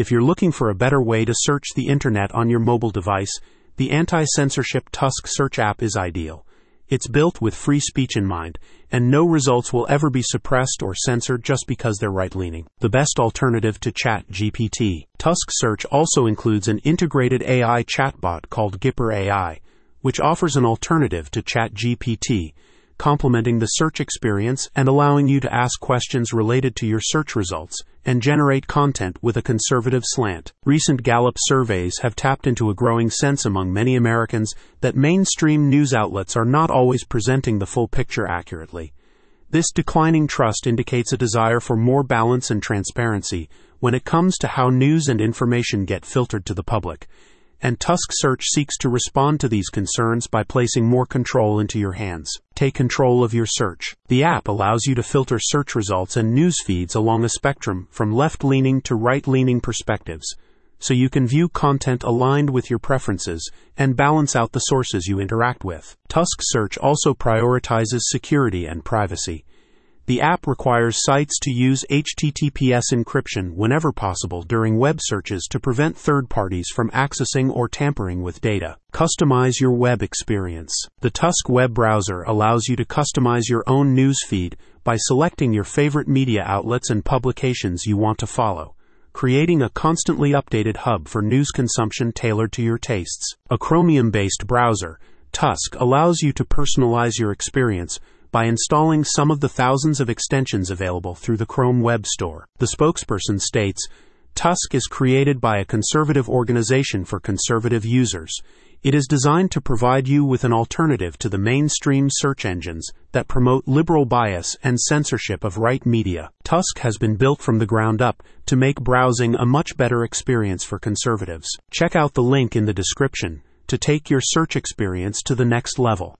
If you're looking for a better way to search the internet on your mobile device, the anti censorship Tusk Search app is ideal. It's built with free speech in mind, and no results will ever be suppressed or censored just because they're right leaning. The best alternative to Chat GPT. Tusk Search also includes an integrated AI chatbot called Gippr AI, which offers an alternative to Chat GPT complementing the search experience and allowing you to ask questions related to your search results and generate content with a conservative slant. Recent Gallup surveys have tapped into a growing sense among many Americans that mainstream news outlets are not always presenting the full picture accurately. This declining trust indicates a desire for more balance and transparency when it comes to how news and information get filtered to the public and Tusk Search seeks to respond to these concerns by placing more control into your hands. Take control of your search. The app allows you to filter search results and news feeds along a spectrum from left leaning to right leaning perspectives, so you can view content aligned with your preferences and balance out the sources you interact with. Tusk Search also prioritizes security and privacy the app requires sites to use HTTPS encryption whenever possible during web searches to prevent third parties from accessing or tampering with data. Customize your web experience. The Tusk web browser allows you to customize your own news feed by selecting your favorite media outlets and publications you want to follow creating a constantly updated hub for news consumption tailored to your tastes. A Chromium based browser, Tusk allows you to personalize your experience by installing some of the thousands of extensions available through the Chrome Web Store. The spokesperson states Tusk is created by a conservative organization for conservative users. It is designed to provide you with an alternative to the mainstream search engines that promote liberal bias and censorship of right media. Tusk has been built from the ground up to make browsing a much better experience for conservatives. Check out the link in the description to take your search experience to the next level.